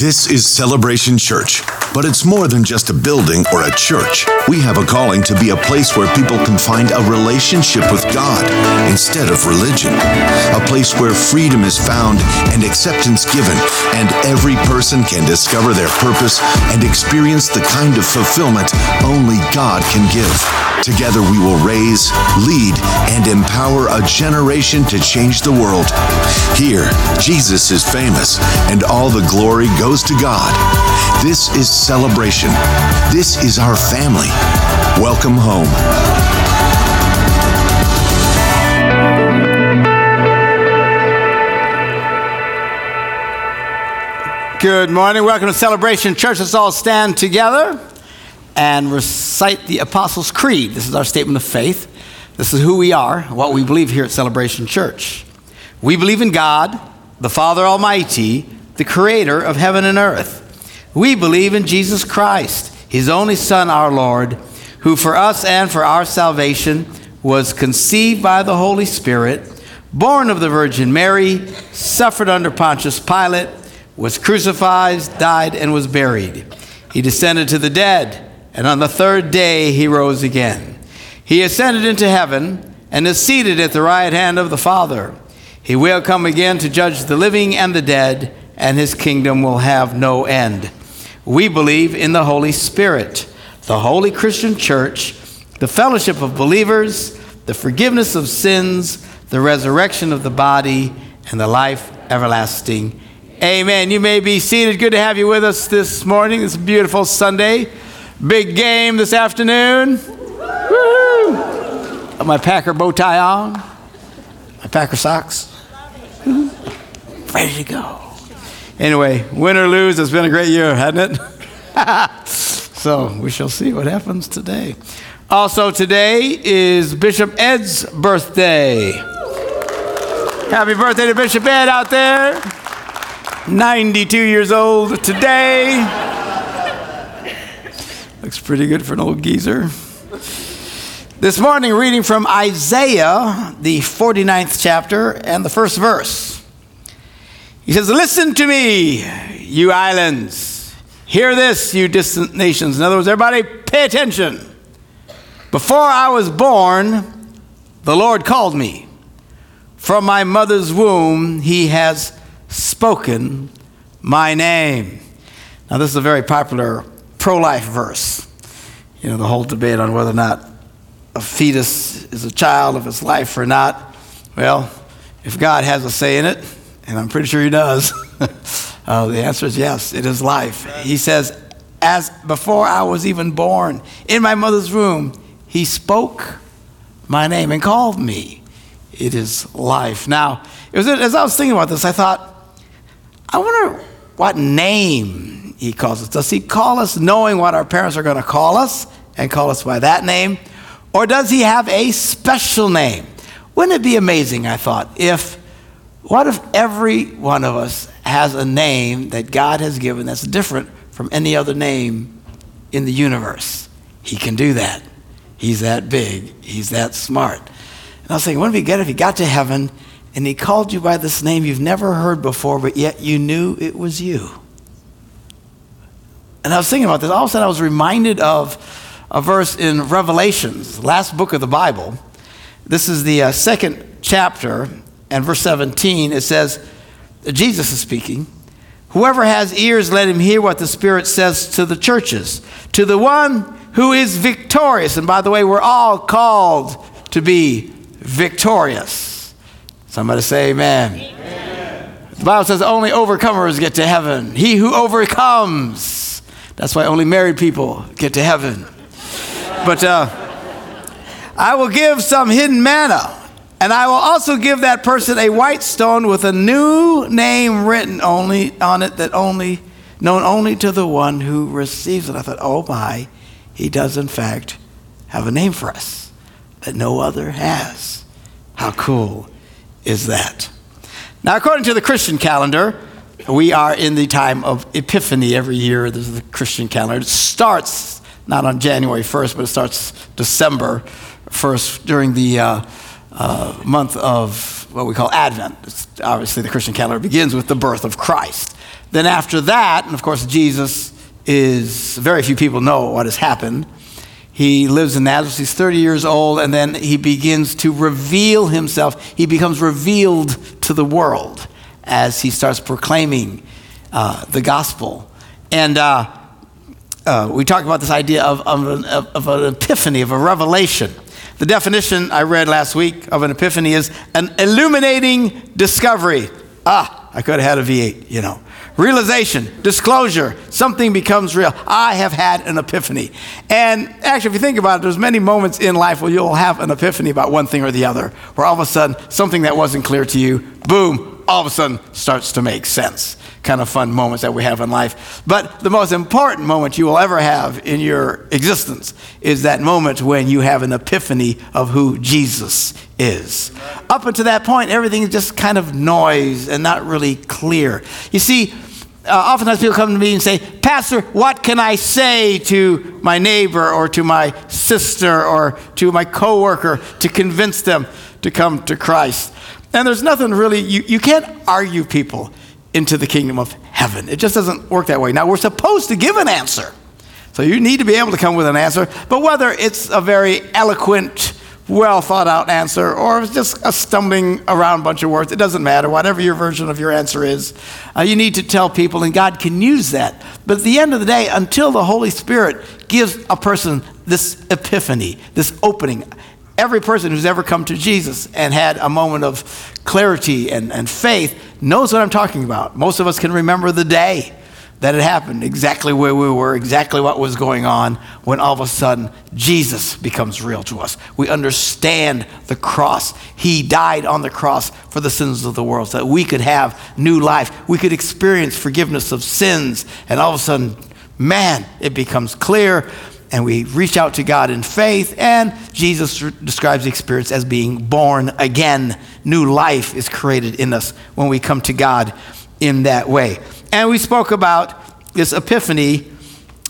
This is Celebration Church, but it's more than just a building or a church. We have a calling to be a place where people can find a relationship with God instead of religion, a place where freedom is found and acceptance given, and every person can discover their purpose and experience the kind of fulfillment only God can give. Together we will raise, lead, and empower a generation to change the world. Here, Jesus is famous, and all the glory goes to God. This is celebration. This is our family. Welcome home. Good morning. Welcome to Celebration Church. Let's all stand together and recite the Apostles' Creed. This is our statement of faith. This is who we are, what we believe here at Celebration Church. We believe in God, the Father Almighty, the creator of heaven and earth. We believe in Jesus Christ, his only Son, our Lord, who for us and for our salvation was conceived by the Holy Spirit, born of the Virgin Mary, suffered under Pontius Pilate, was crucified, died, and was buried. He descended to the dead, and on the third day he rose again. He ascended into heaven and is seated at the right hand of the Father. He will come again to judge the living and the dead, and his kingdom will have no end. We believe in the Holy Spirit, the holy Christian church, the fellowship of believers, the forgiveness of sins, the resurrection of the body, and the life everlasting. Amen. You may be seated. Good to have you with us this morning. It's a beautiful Sunday. Big game this afternoon. Woo! Got my Packer bow tie on, my Packer socks. Ready to go. Anyway, win or lose, it's been a great year, hasn't it? so we shall see what happens today. Also, today is Bishop Ed's birthday. Happy birthday to Bishop Ed out there. 92 years old today. Looks pretty good for an old geezer. This morning, reading from Isaiah, the 49th chapter, and the first verse. He says, Listen to me, you islands. Hear this, you distant nations. In other words, everybody, pay attention. Before I was born, the Lord called me. From my mother's womb, he has spoken my name. Now, this is a very popular pro life verse. You know, the whole debate on whether or not a fetus is a child of its life or not. Well, if God has a say in it, and I'm pretty sure He does, uh, the answer is yes, it is life. He says, as before I was even born in my mother's womb, He spoke my name and called me. It is life. Now, was, as I was thinking about this, I thought, I wonder what name he calls us. Does he call us knowing what our parents are going to call us and call us by that name? Or does he have a special name? Wouldn't it be amazing, I thought, if, what if every one of us has a name that God has given that's different from any other name in the universe? He can do that. He's that big, he's that smart. And I was thinking, wouldn't it be good if he got to heaven and he called you by this name you've never heard before, but yet you knew it was you. And I was thinking about this. All of a sudden, I was reminded of a verse in Revelations, last book of the Bible. This is the uh, second chapter, and verse 17. It says, Jesus is speaking. Whoever has ears, let him hear what the Spirit says to the churches. To the one who is victorious, and by the way, we're all called to be victorious. Somebody say amen. amen. The Bible says only overcomers get to heaven. He who overcomes. That's why only married people get to heaven. But uh, I will give some hidden manna, and I will also give that person a white stone with a new name written only on it that only known only to the one who receives it. I thought, oh my, he does in fact have a name for us that no other has. How cool is that? Now, according to the Christian calendar, we are in the time of Epiphany every year. This is the Christian calendar. It starts not on January 1st, but it starts December 1st during the uh, uh, month of what we call Advent. It's obviously, the Christian calendar begins with the birth of Christ. Then after that, and of course, Jesus is, very few people know what has happened. He lives in Nazareth. He's 30 years old, and then he begins to reveal himself. He becomes revealed to the world as he starts proclaiming uh, the gospel. And uh, uh, we talk about this idea of, of, an, of an epiphany, of a revelation. The definition I read last week of an epiphany is an illuminating discovery. Ah, I could have had a V8, you know realization, disclosure, something becomes real. I have had an epiphany. And actually, if you think about it, there's many moments in life where you'll have an epiphany about one thing or the other, where all of a sudden something that wasn't clear to you, boom, all of a sudden starts to make sense. Kind of fun moments that we have in life. But the most important moment you will ever have in your existence is that moment when you have an epiphany of who Jesus is. Up until that point, everything is just kind of noise and not really clear. You see, uh, oftentimes people come to me and say, Pastor, what can I say to my neighbor or to my sister or to my coworker to convince them to come to Christ? And there's nothing really, you, you can't argue people into the kingdom of heaven. It just doesn't work that way. Now, we're supposed to give an answer. So you need to be able to come with an answer. But whether it's a very eloquent, well thought out answer or it's just a stumbling around bunch of words. It doesn't matter. Whatever your version of your answer is, uh, you need to tell people, and God can use that. But at the end of the day, until the Holy Spirit gives a person this epiphany, this opening, every person who's ever come to Jesus and had a moment of clarity and, and faith knows what I'm talking about. Most of us can remember the day that it happened, exactly where we were, exactly what was going on, when all of a sudden Jesus becomes real to us. We understand the cross. He died on the cross for the sins of the world so that we could have new life. We could experience forgiveness of sins. And all of a sudden, man, it becomes clear. And we reach out to God in faith. And Jesus describes the experience as being born again. New life is created in us when we come to God in that way. And we spoke about this epiphany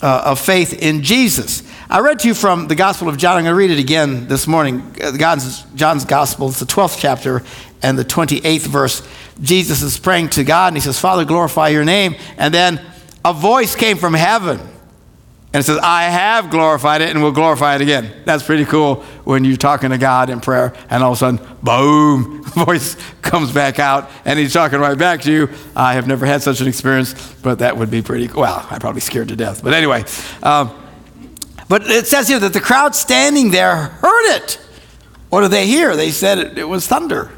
uh, of faith in Jesus. I read to you from the Gospel of John. I'm going to read it again this morning. Uh, God's, John's Gospel, it's the 12th chapter and the 28th verse. Jesus is praying to God and he says, Father, glorify your name. And then a voice came from heaven and it says, I have glorified it and will glorify it again. That's pretty cool when you're talking to God in prayer and all of a sudden, boom, voice comes back out and he's talking right back to you. I have never had such an experience, but that would be pretty cool. Well, I'm probably scared to death. But anyway, um, but it says here that the crowd standing there heard it. What did they hear? They said it, it was thunder.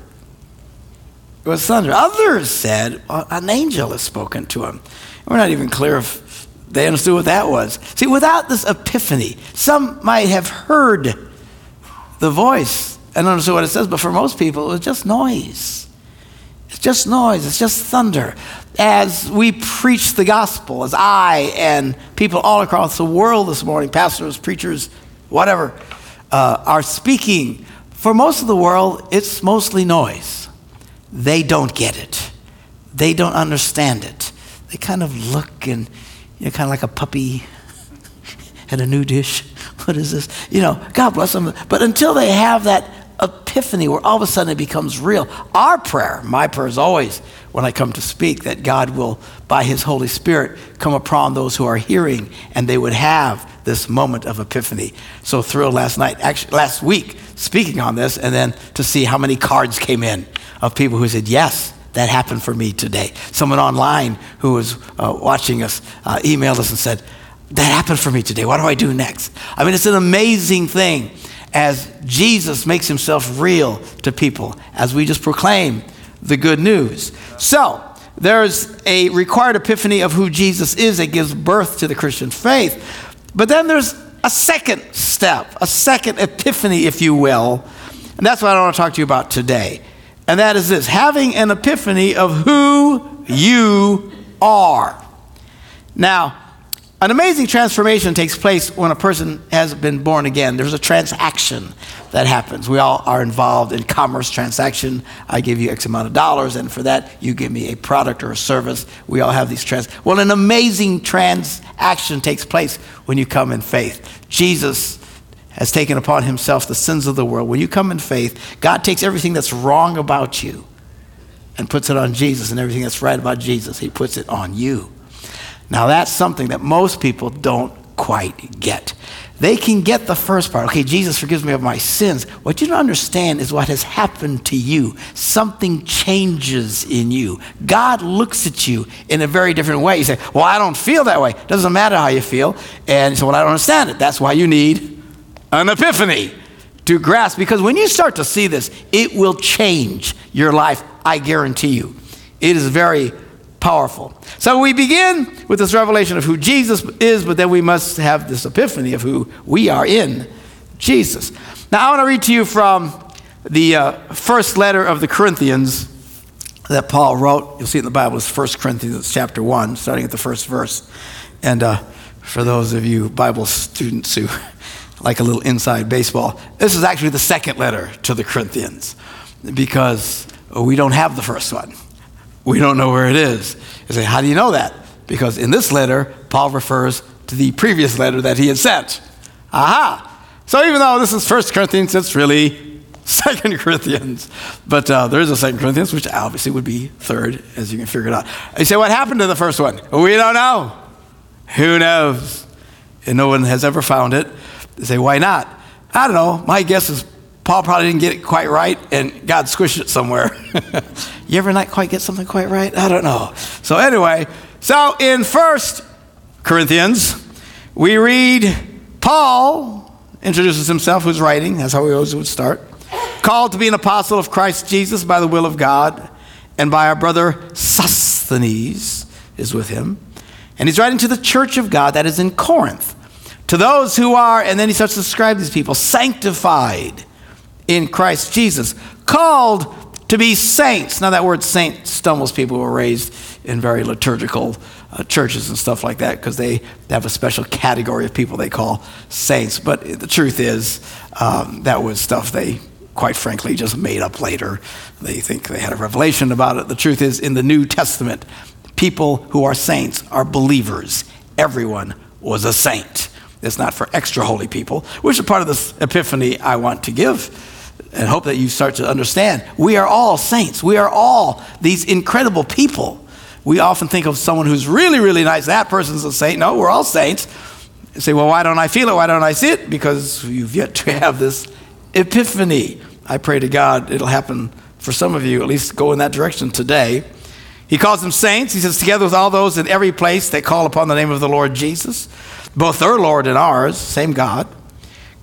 It was thunder. Others said, well, an angel has spoken to him. We're not even clear if they understood what that was. See, without this epiphany, some might have heard the voice and understood what it says, but for most people, it was just noise. It's just noise, it's just thunder. As we preach the gospel, as I and people all across the world this morning, pastors, preachers, whatever, uh, are speaking, for most of the world, it's mostly noise. They don't get it, they don't understand it. They kind of look and you know, kind of like a puppy and a new dish. What is this? You know, God bless them. But until they have that epiphany where all of a sudden it becomes real, our prayer, my prayer is always when I come to speak that God will, by His Holy Spirit, come upon those who are hearing and they would have this moment of epiphany. So thrilled last night, actually last week, speaking on this, and then to see how many cards came in of people who said, Yes, that happened for me today. Someone online who was uh, watching us uh, emailed us and said, That happened for me today. What do I do next? I mean, it's an amazing thing as Jesus makes himself real to people as we just proclaim the good news. So, there's a required epiphany of who Jesus is that gives birth to the Christian faith. But then there's a second step, a second epiphany, if you will. And that's what I want to talk to you about today and that is this having an epiphany of who you are. Now, an amazing transformation takes place when a person has been born again. There's a transaction that happens. We all are involved in commerce transaction. I give you X amount of dollars, and for that, you give me a product or a service. We all have these trans. Well, an amazing transaction takes place when you come in faith. Jesus has taken upon himself the sins of the world. When you come in faith, God takes everything that's wrong about you and puts it on Jesus and everything that's right about Jesus, he puts it on you. Now, that's something that most people don't quite get. They can get the first part. Okay, Jesus forgives me of my sins. What you don't understand is what has happened to you. Something changes in you. God looks at you in a very different way. You say, Well, I don't feel that way. Doesn't matter how you feel. And so, well, I don't understand it. That's why you need an epiphany to grasp. Because when you start to see this, it will change your life. I guarantee you. It is very powerful. So we begin with this revelation of who Jesus is, but then we must have this epiphany of who we are in Jesus. Now, I want to read to you from the uh, first letter of the Corinthians that Paul wrote. You'll see it in the Bible. It's 1 Corinthians chapter 1, starting at the first verse. And uh, for those of you Bible students who like a little inside baseball, this is actually the second letter to the Corinthians because we don't have the first one. We don't know where it is. You say, how do you know that? Because in this letter, Paul refers to the previous letter that he had sent. Aha! So even though this is First Corinthians, it's really Second Corinthians. But uh, there is a Second Corinthians, which obviously would be third, as you can figure it out. You say, what happened to the first one? We don't know. Who knows? And no one has ever found it. They say, why not? I don't know. My guess is Paul probably didn't get it quite right, and God squished it somewhere. you ever not quite get something quite right? I don't know. So anyway, so in First Corinthians, we read Paul introduces himself, who's writing. That's how we always would start. Called to be an apostle of Christ Jesus by the will of God, and by our brother Sosthenes is with him. And he's writing to the church of God that is in Corinth. To those who are, and then he starts to describe these people, sanctified in Christ Jesus, called to be saints. Now, that word saint stumbles people who are raised in very liturgical uh, churches and stuff like that because they, have a special category of people they call saints. But the truth is, um, that was stuff they, quite frankly, just made up later. They think they had a revelation about it. The truth is, in the New Testament, people who are saints are believers. Everyone was a saint. It's not for extra holy people, which is part of this epiphany I want to give and hope that you start to understand. We are all saints. We are all these incredible people. We often think of someone who's really, really nice. That person's a saint. No, we're all saints. You say, well, why don't I feel it? Why don't I see it? Because you've yet to have this epiphany. I pray to God it'll happen for some of you, at least go in that direction today. He calls them saints. He says, together with all those in every place that call upon the name of the Lord Jesus, both their Lord and ours, same God.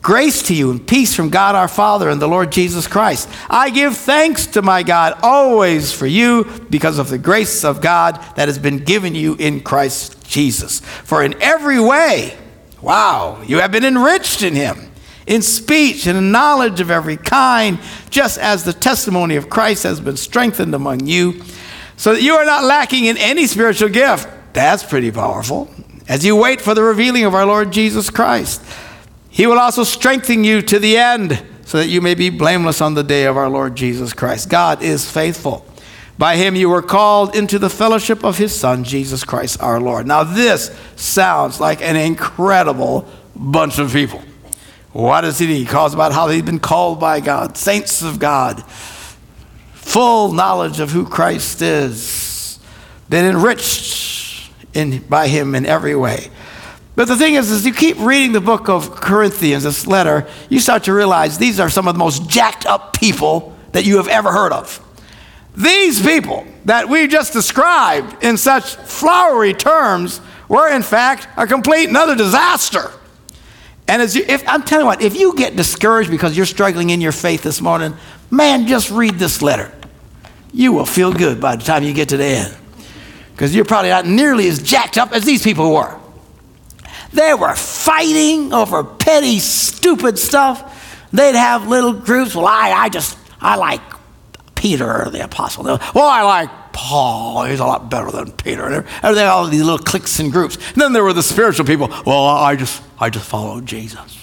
Grace to you and peace from God our Father and the Lord Jesus Christ. I give thanks to my God always for you because of the grace of God that has been given you in Christ Jesus. For in every way, wow, you have been enriched in him, in speech and in knowledge of every kind, just as the testimony of Christ has been strengthened among you, so that you are not lacking in any spiritual gift. That's pretty powerful. As you wait for the revealing of our Lord Jesus Christ he will also strengthen you to the end so that you may be blameless on the day of our Lord Jesus Christ. God is faithful. By him you were called into the fellowship of his Son, Jesus Christ our Lord. Now, this sounds like an incredible bunch of people. What does he? He calls about how they've been called by God, saints of God, full knowledge of who Christ is, been enriched in, by him in every way. But the thing is, as you keep reading the book of Corinthians, this letter, you start to realize these are some of the most jacked up people that you have ever heard of. These people that we just described in such flowery terms were, in fact, a complete another disaster. And as you, if, I'm telling you what, if you get discouraged because you're struggling in your faith this morning, man, just read this letter. You will feel good by the time you get to the end. Because you're probably not nearly as jacked up as these people were. They were fighting over petty, stupid stuff. They'd have little groups. Well, I, I just, I like Peter, the apostle. Well, I like Paul. He's a lot better than Peter. And they all these little cliques and groups. And then there were the spiritual people. Well, I just, I just follow Jesus.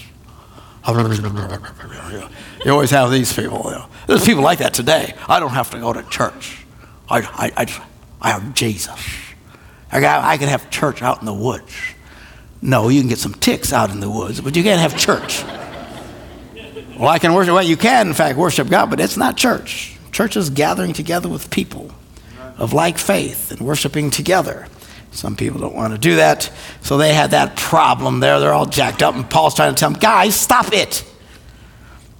You always have these people. You know. There's people like that today. I don't have to go to church. I, I, I, just, I have Jesus. I, got, I can have church out in the woods. No, you can get some ticks out in the woods, but you can't have church. Well, I can worship. Well, you can, in fact, worship God, but it's not church. Church is gathering together with people of like faith and worshiping together. Some people don't want to do that, so they had that problem there. They're all jacked up, and Paul's trying to tell them, guys, stop it.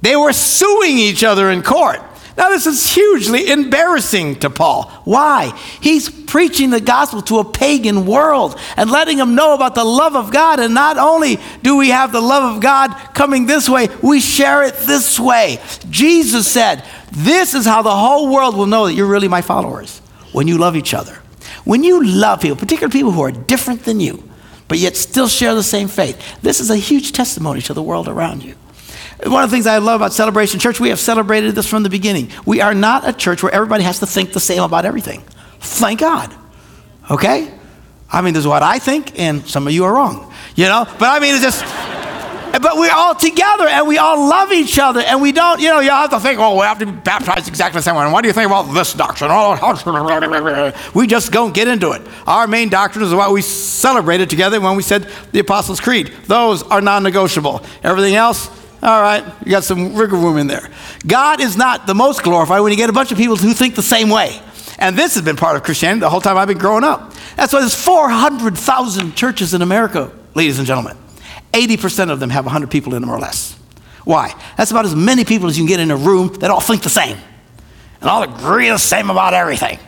They were suing each other in court. Now, this is hugely embarrassing to Paul. Why? He's preaching the gospel to a pagan world and letting them know about the love of God. And not only do we have the love of God coming this way, we share it this way. Jesus said, This is how the whole world will know that you're really my followers when you love each other. When you love people, particularly people who are different than you, but yet still share the same faith, this is a huge testimony to the world around you. One of the things I love about Celebration Church, we have celebrated this from the beginning. We are not a church where everybody has to think the same about everything. Thank God. Okay? I mean, this is what I think, and some of you are wrong. You know? But I mean, it's just. But we're all together and we all love each other and we don't, you know, you have to think, oh, we have to be baptized exactly the same way. And what do you think about this doctrine? Oh, we just don't get into it. Our main doctrine is what we celebrated together when we said the Apostles' Creed. Those are non negotiable. Everything else, all right, you got some wiggle room in there. God is not the most glorified when you get a bunch of people who think the same way. And this has been part of Christianity the whole time I've been growing up. That's why there's 400,000 churches in America, ladies and gentlemen. 80% of them have 100 people in them or less. Why? That's about as many people as you can get in a room that all think the same and all agree the same about everything.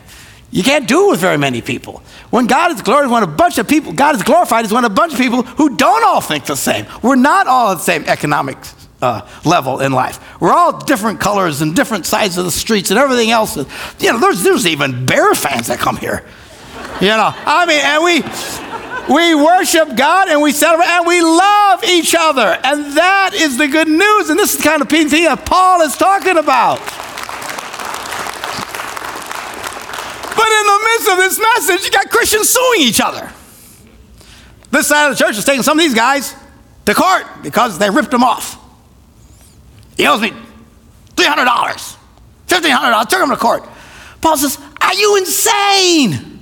You can't do it with very many people. When God is glorified, when a bunch of people, God is glorified is when a bunch of people who don't all think the same. We're not all the same economic uh, level in life. We're all different colors and different sides of the streets and everything else. You know, there's, there's even bear fans that come here. You know, I mean, and we we worship God and we celebrate and we love each other, and that is the good news. And this is the kind of thing that Paul is talking about. But in the midst of this message, you got Christians suing each other. This side of the church is taking some of these guys to court because they ripped them off. He owes me $300, $1,500. Took him to court. Paul says, Are you insane?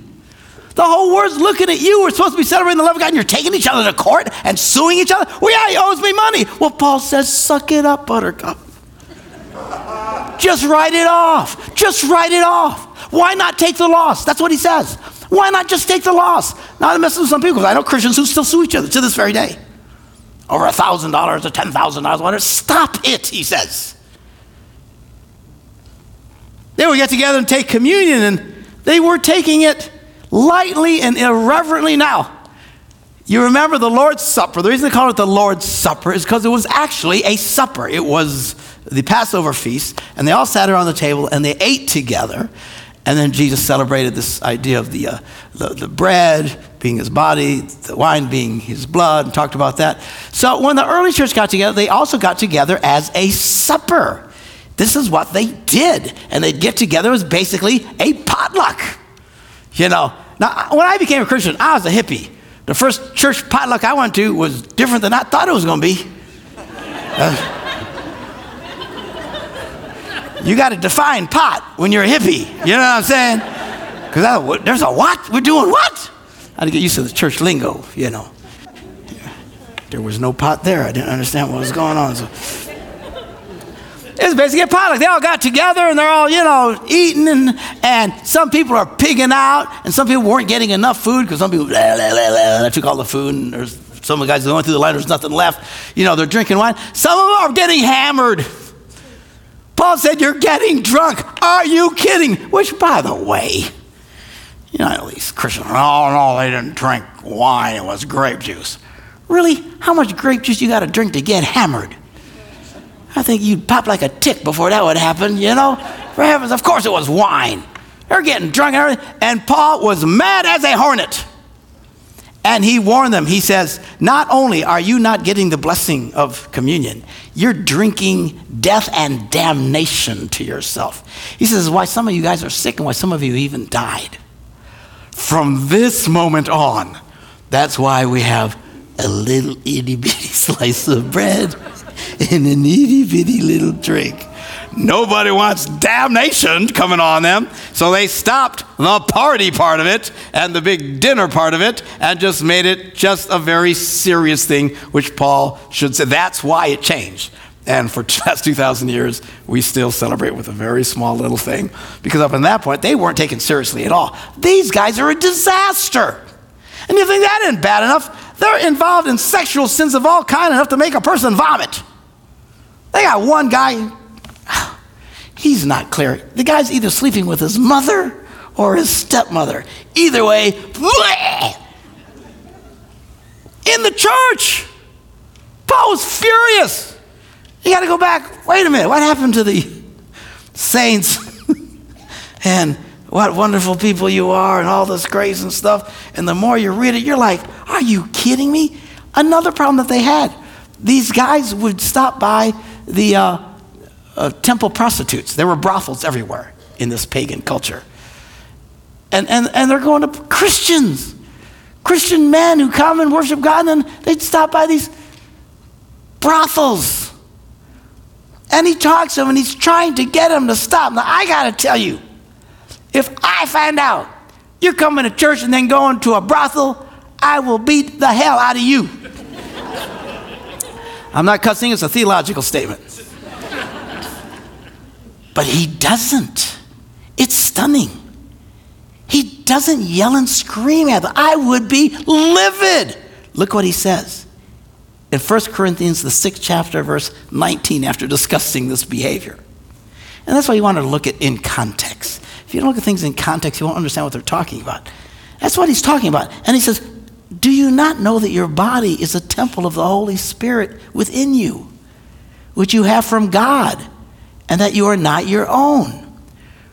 The whole world's looking at you. We're supposed to be celebrating the love of God, and you're taking each other to court and suing each other? Well, yeah, he owes me money. Well, Paul says, Suck it up, Buttercup. Just write it off. Just write it off. Why not take the loss? That's what he says. Why not just take the loss? Now, I'm with some people because I know Christians who still sue each other to this very day over a thousand dollars or ten thousand dollars, whatever. Stop it, he says. They would get together and take communion, and they were taking it lightly and irreverently. Now, you remember the Lord's Supper. The reason they call it the Lord's Supper is because it was actually a supper. It was the Passover feast, and they all sat around the table and they ate together. And then Jesus celebrated this idea of the, uh, the, the, bread being his body, the wine being his blood, and talked about that. So when the early church got together, they also got together as a supper. This is what they did. And they'd get together as basically a potluck. You know, now when I became a Christian, I was a hippie. The first church potluck I went to was different than I thought it was going to be. Uh, you got to define pot when you're a hippie. You know what I'm saying? Because there's a what? We're doing what? I had to get used to the church lingo, you know. There was no pot there. I didn't understand what was going on. So. It's basically a potluck. They all got together and they're all, you know, eating, and, and some people are pigging out, and some people weren't getting enough food because some people blah, blah, blah, blah, took all the food, and there's some of the guys going through the line, there's nothing left. You know, they're drinking wine. Some of them are getting hammered. Paul said, You're getting drunk. Are you kidding? Which, by the way, you know, at least Christians, oh, no, they didn't drink wine, it was grape juice. Really? How much grape juice you got to drink to get hammered? I think you'd pop like a tick before that would happen, you know? For heavens, of course it was wine. They're getting drunk and everything. And Paul was mad as a hornet. And he warned them. He says, Not only are you not getting the blessing of communion, you're drinking death and damnation to yourself. He says, Why some of you guys are sick and why some of you even died. From this moment on, that's why we have a little itty bitty slice of bread and an itty bitty little drink. Nobody wants damnation coming on them. So they stopped the party part of it and the big dinner part of it and just made it just a very serious thing, which Paul should say. That's why it changed. And for the last 2,000 years, we still celebrate with a very small little thing because up until that point, they weren't taken seriously at all. These guys are a disaster. And you think that isn't bad enough? They're involved in sexual sins of all kind enough to make a person vomit. They got one guy, he's not clear. The guy's either sleeping with his mother or his stepmother. Either way, in the church. Paul was furious. You got to go back. Wait a minute. What happened to the saints? and what wonderful people you are, and all this grace and stuff. And the more you read it, you're like, are you kidding me? Another problem that they had these guys would stop by the uh, uh, temple prostitutes. There were brothels everywhere in this pagan culture. And, and, and they're going to Christians, Christian men who come and worship God, and they'd stop by these brothels. And he talks to them and he's trying to get them to stop. Now, I got to tell you, if I find out you're coming to church and then going to a brothel, I will beat the hell out of you. I'm not cussing, it's a theological statement. But he doesn't. It's stunning. He doesn't yell and scream at them. I would be livid. Look what he says in 1 Corinthians, the sixth chapter, verse 19, after discussing this behavior. And that's why you want to look at in context. If you don't look at things in context, you won't understand what they're talking about. That's what he's talking about. And he says, Do you not know that your body is a temple of the Holy Spirit within you, which you have from God, and that you are not your own?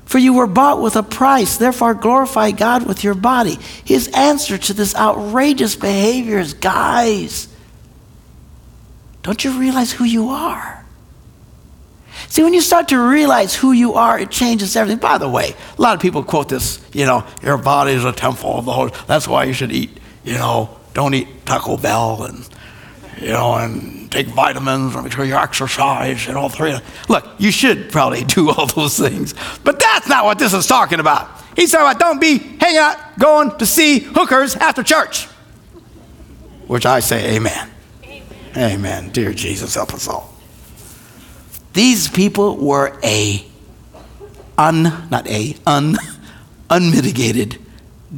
For you were bought with a price, therefore glorify God with your body. His answer to this outrageous behavior is guys, don't you realize who you are? See, when you start to realize who you are, it changes everything. By the way, a lot of people quote this, you know, your body is a temple of the Holy. That's why you should eat, you know, don't eat Taco Bell and, you know, and take vitamins and make sure you exercise and all three. Look, you should probably do all those things, but that's not what this is talking about. He's talking about don't be hanging out, going to see hookers after church, which I say, Amen. Amen. Dear Jesus, help us all. These people were a un, not a, un, unmitigated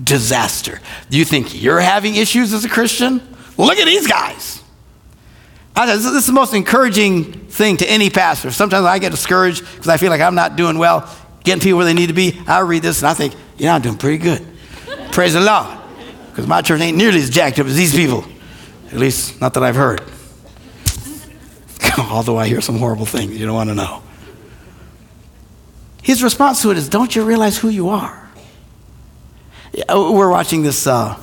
disaster. You think you're having issues as a Christian? Look at these guys. This is the most encouraging thing to any pastor. Sometimes I get discouraged because I feel like I'm not doing well, getting people where they need to be. I read this and I think, you know, I'm doing pretty good. Praise the Lord. Because my church ain't nearly as jacked up as these people. At least, not that I've heard. although I hear some horrible things you don't want to know. His response to it is, Don't you realize who you are? We're watching this uh,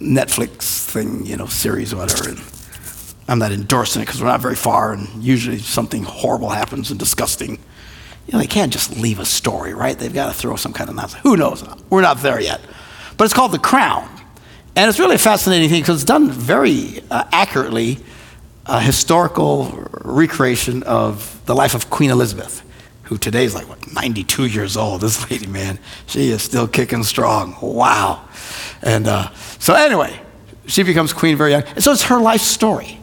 Netflix thing, you know, series whatever. I'm not endorsing it because we're not very far, and usually something horrible happens and disgusting. You know, they can't just leave a story, right? They've got to throw some kind of nonsense. Who knows? We're not there yet. But it's called The Crown. And it's really a fascinating thing because it's done very uh, accurately a historical recreation of the life of Queen Elizabeth, who today is like, what, 92 years old. This lady, man, she is still kicking strong. Wow. And uh, so, anyway, she becomes queen very young. And so it's her life story.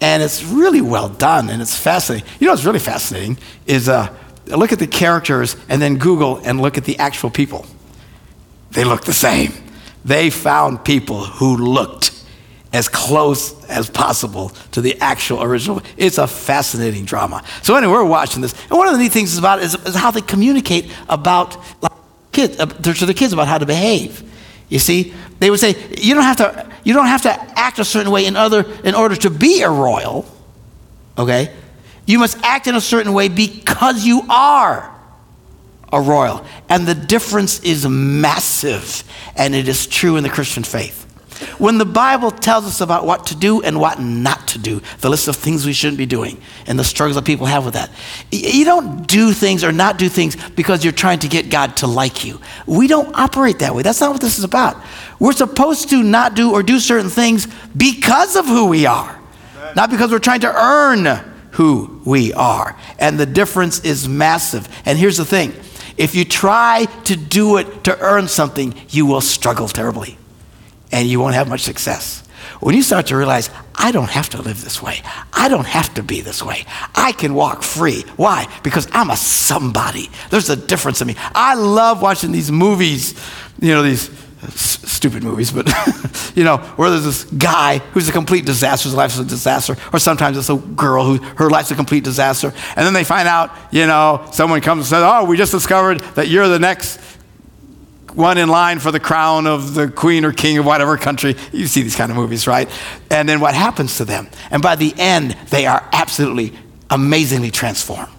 And it's really well done and it's fascinating. You know what's really fascinating is uh, look at the characters and then Google and look at the actual people. They look the same. They found people who looked as close as possible to the actual original. It's a fascinating drama. So anyway, we're watching this, and one of the neat things about it is, is how they communicate about like, kids uh, to the kids about how to behave. You see, they would say you don't have to you don't have to act a certain way in other in order to be a royal. Okay, you must act in a certain way because you are a royal, and the difference is massive, and it is true in the Christian faith. When the Bible tells us about what to do and what not to do, the list of things we shouldn't be doing, and the struggles that people have with that, you don't do things or not do things because you're trying to get God to like you. We don't operate that way. That's not what this is about. We're supposed to not do or do certain things because of who we are, not because we're trying to earn who we are. And the difference is massive. And here's the thing if you try to do it to earn something, you will struggle terribly and you won't have much success. When you start to realize, I don't have to live this way. I don't have to be this way. I can walk free. Why? Because I'm a somebody. There's a difference in me. I love watching these movies, you know, these s- stupid movies, but, you know, where there's this guy who's a complete disaster, his life's a disaster, or sometimes it's a girl who her life's a complete disaster. And then they find out, you know, someone comes and says, Oh, we just discovered that you're the next one in line for the crown of the queen or king of whatever country. You see these kind of movies, right? And then what happens to them? And by the end, they are absolutely amazingly transformed.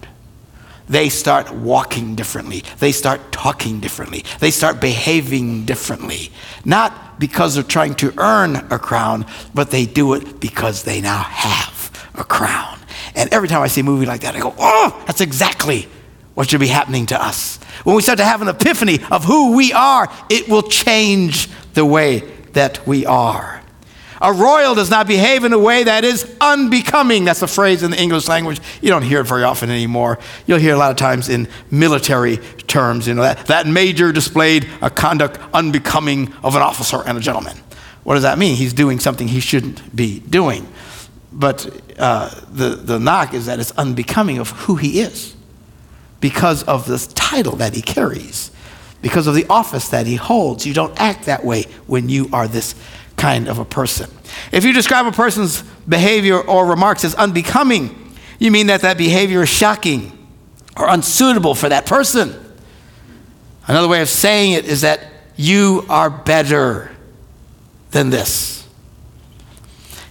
They start walking differently. They start talking differently. They start behaving differently. Not because they're trying to earn a crown, but they do it because they now have a crown. And every time I see a movie like that, I go, oh, that's exactly what should be happening to us. When we start to have an epiphany of who we are, it will change the way that we are. A royal does not behave in a way that is unbecoming. That's a phrase in the English language. You don't hear it very often anymore. You'll hear a lot of times in military terms, you know, that, that major displayed a conduct unbecoming of an officer and a gentleman. What does that mean? He's doing something he shouldn't be doing. But uh, the, the knock is that it's unbecoming of who he is because of this title that he carries, because of the office that he holds. You don't act that way when you are this kind of a person. If you describe a person's behavior or remarks as unbecoming, you mean that that behavior is shocking or unsuitable for that person. Another way of saying it is that you are better than this.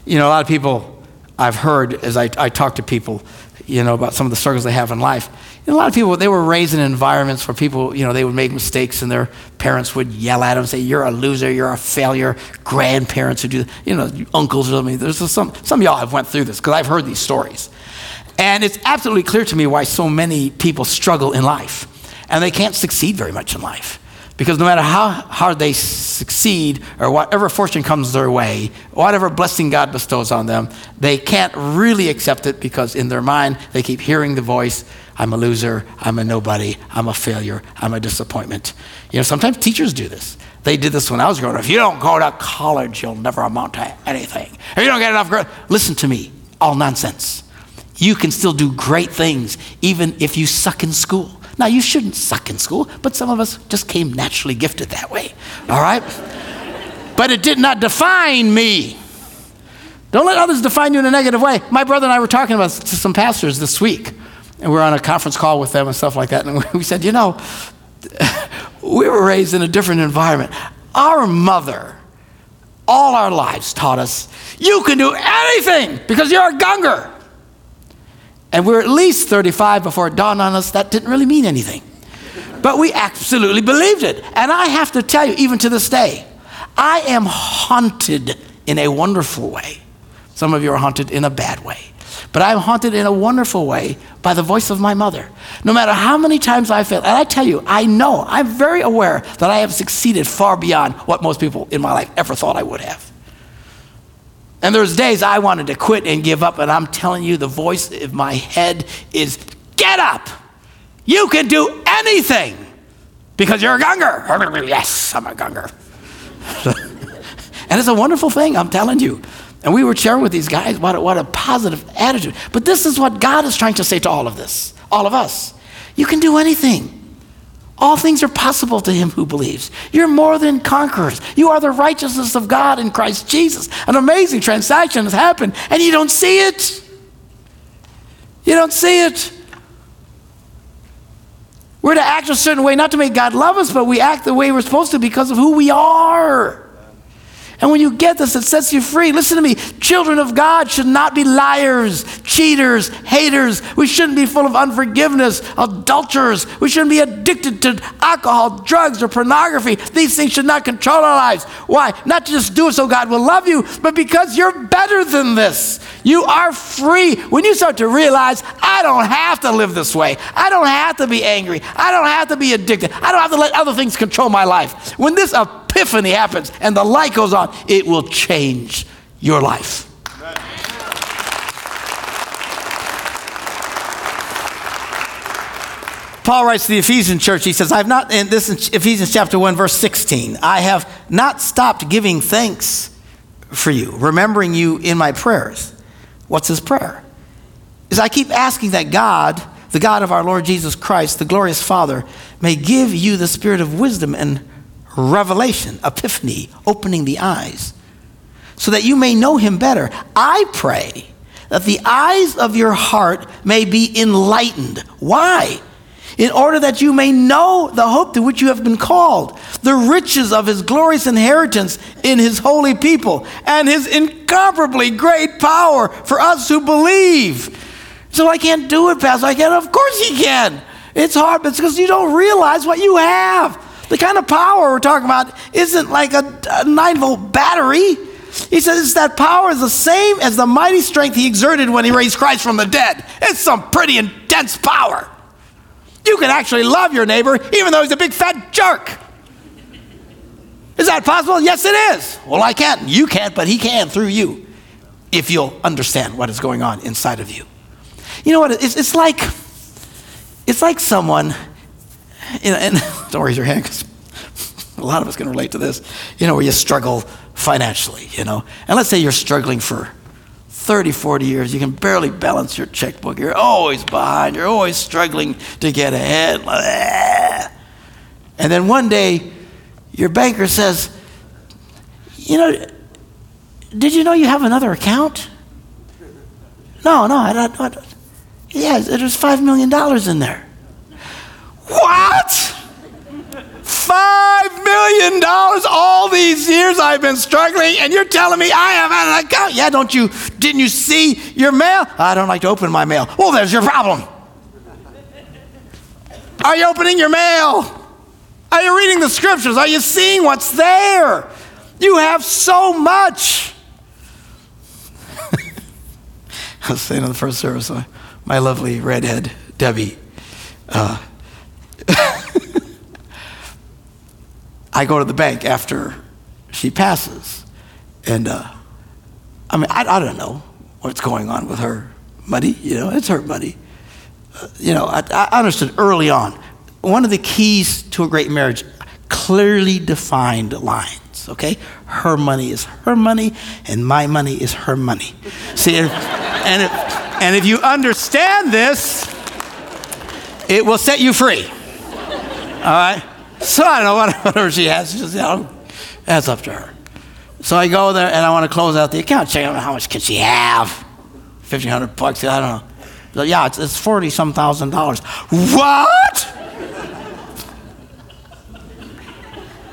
You know, a lot of people I've heard as I, I talk to people, you know, about some of the struggles they have in life And a lot of people, they were raised in environments where people, you know, they would make mistakes and their parents would yell at them, say, you're a loser, you're a failure. Grandparents would do, you know, uncles or something. There's some, some of y'all have went through this because I've heard these stories. And it's absolutely clear to me why so many people struggle in life and they can't succeed very much in life. Because no matter how hard they succeed or whatever fortune comes their way, whatever blessing God bestows on them, they can't really accept it because in their mind they keep hearing the voice I'm a loser, I'm a nobody, I'm a failure, I'm a disappointment. You know, sometimes teachers do this. They did this when I was growing up. If you don't go to college, you'll never amount to anything. If you don't get enough growth, listen to me, all nonsense. You can still do great things even if you suck in school. Now, you shouldn't suck in school, but some of us just came naturally gifted that way, all right? but it did not define me. Don't let others define you in a negative way. My brother and I were talking about to some pastors this week and we were on a conference call with them and stuff like that. And we said, you know, we were raised in a different environment. Our mother, all our lives, taught us you can do anything because you're a Gungor. And we were at least 35 before it dawned on us that didn't really mean anything. But we absolutely believed it. And I have to tell you, even to this day, I am haunted in a wonderful way. Some of you are haunted in a bad way. But I'm haunted in a wonderful way by the voice of my mother. No matter how many times I fail, and I tell you, I know, I'm very aware that I have succeeded far beyond what most people in my life ever thought I would have. And there's days I wanted to quit and give up, and I'm telling you, the voice in my head is get up. You can do anything because you're a Gungor. yes, I'm a Gungor. and it's a wonderful thing, I'm telling you. And we were sharing with these guys what a, what a positive attitude. But this is what God is trying to say to all of this, all of us. You can do anything. All things are possible to him who believes. You're more than conquerors. You are the righteousness of God in Christ Jesus. An amazing transaction has happened, and you don't see it. You don't see it. We're to act a certain way, not to make God love us, but we act the way we're supposed to because of who we are. And when you get this, it sets you free. Listen to me. Children of God should not be liars, cheaters, haters. We shouldn't be full of unforgiveness, adulterers. We shouldn't be addicted to alcohol, drugs, or pornography. These things should not control our lives. Why? Not to just do it so God will love you, but because you're better than this. You are free. When you start to realize, I don't have to live this way, I don't have to be angry, I don't have to be addicted, I don't have to let other things control my life. When this epiphany happens and the light goes on, it will change your life. Paul writes to the Ephesian church, he says, I've not, and this is Ephesians chapter 1, verse 16, I have not stopped giving thanks for you, remembering you in my prayers. What's his prayer? Is I keep asking that God, the God of our Lord Jesus Christ, the glorious Father, may give you the spirit of wisdom and revelation, epiphany, opening the eyes, so that you may know him better. I pray that the eyes of your heart may be enlightened. Why? In order that you may know the hope to which you have been called, the riches of his glorious inheritance in his holy people, and his incomparably great power for us who believe. So I can't do it, Pastor. I can't. Of course he can. It's hard, but it's because you don't realize what you have. The kind of power we're talking about isn't like a, a nine volt battery. He says that power is the same as the mighty strength he exerted when he raised Christ from the dead. It's some pretty intense power. You can actually love your neighbor even though he's a big fat jerk. Is that possible? Yes, it is. Well, I can't. You can't, but he can through you if you'll understand what is going on inside of you. You know what? It's, it's like it's like someone you know, and don't raise your hand because a lot of us can relate to this, you know, where you struggle financially, you know. And let's say you're struggling for 30, 40 years, you can barely balance your checkbook. You're always behind, you're always struggling to get ahead. And then one day, your banker says, You know, did you know you have another account? No, no, I don't. I. Yeah, there's $5 million in there. What? Five million dollars all these years I've been struggling, and you're telling me I have an account? Yeah, don't you? Didn't you see your mail? I don't like to open my mail. Well, there's your problem. Are you opening your mail? Are you reading the scriptures? Are you seeing what's there? You have so much. I was saying in the first service, my lovely redhead, Debbie, uh, I go to the bank after she passes. And uh, I mean, I, I, don't know what's going on with her money. You know, it's her money. Uh, you know, I, I understood early on one of the keys to a great marriage clearly defined lines, okay? Her money is her money, and my money is her money. See, and, and, if, and if you understand this, it will set you free. All right? So I don't know, whatever she has, just, you know, that's up to her. So I go there and I want to close out the account. Check out how much can she have? 1500 bucks, I don't know. So, yeah, it's, it's 40 some thousand dollars. What?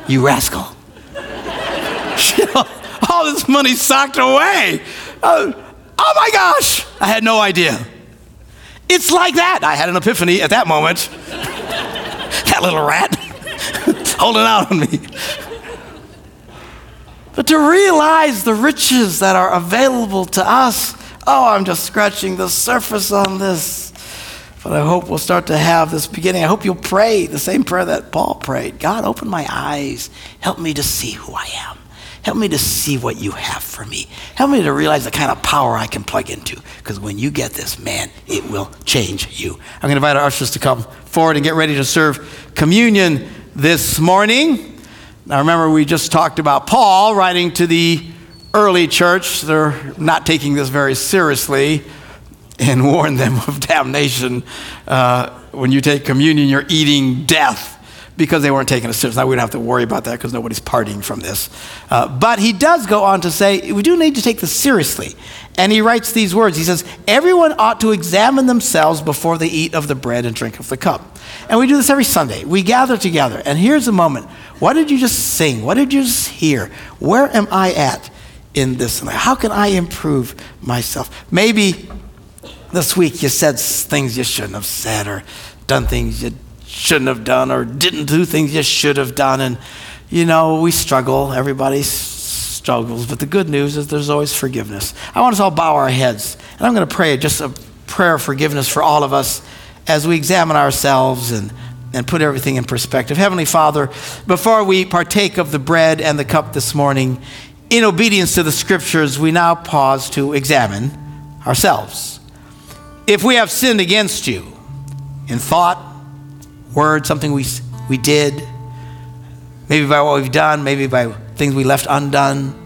you rascal. all this money socked away. Uh, oh my gosh, I had no idea. It's like that. I had an epiphany at that moment. that little rat holding out on me. But to realize the riches that are available to us, oh, I'm just scratching the surface on this. But I hope we'll start to have this beginning. I hope you'll pray the same prayer that Paul prayed God, open my eyes. Help me to see who I am. Help me to see what you have for me. Help me to realize the kind of power I can plug into. Because when you get this, man, it will change you. I'm going to invite our ushers to come forward and get ready to serve communion this morning. Now, remember, we just talked about Paul writing to the early church. They're not taking this very seriously and warned them of damnation. Uh, when you take communion, you're eating death because they weren't taking it seriously. Now we don't have to worry about that because nobody's partying from this. Uh, but he does go on to say we do need to take this seriously. And he writes these words. He says, Everyone ought to examine themselves before they eat of the bread and drink of the cup. And we do this every Sunday. We gather together. And here's a moment. What did you just sing? What did you just hear? Where am I at in this? How can I improve myself? Maybe this week you said things you shouldn't have said or done things you shouldn't have done or didn't do things you should have done. And, you know, we struggle. Everybody struggles. But the good news is there's always forgiveness. I want us all bow our heads. And I'm going to pray just a prayer of forgiveness for all of us as we examine ourselves and, and put everything in perspective. Heavenly Father, before we partake of the bread and the cup this morning, in obedience to the scriptures, we now pause to examine ourselves. If we have sinned against you in thought, word, something we, we did, maybe by what we've done, maybe by things we left undone.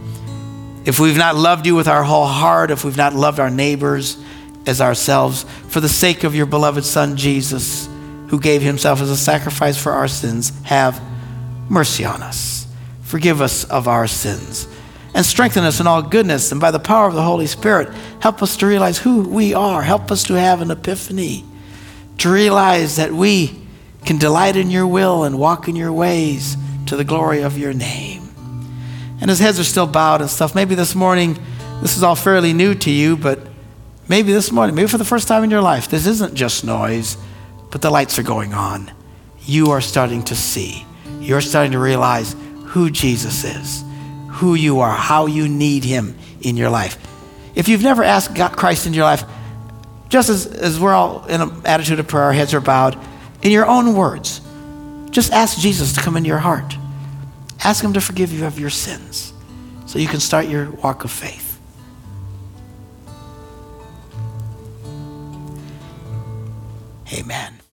if we've not loved you with our whole heart, if we've not loved our neighbors as ourselves, for the sake of your beloved Son, Jesus, who gave himself as a sacrifice for our sins, have mercy on us. Forgive us of our sins and strengthen us in all goodness. And by the power of the Holy Spirit, help us to realize who we are. Help us to have an epiphany, to realize that we can delight in your will and walk in your ways to the glory of your name and his heads are still bowed and stuff. Maybe this morning, this is all fairly new to you, but maybe this morning, maybe for the first time in your life, this isn't just noise, but the lights are going on. You are starting to see. You're starting to realize who Jesus is, who you are, how you need him in your life. If you've never asked God, Christ in your life, just as, as we're all in an attitude of prayer, our heads are bowed, in your own words, just ask Jesus to come into your heart. Ask Him to forgive you of your sins so you can start your walk of faith. Amen.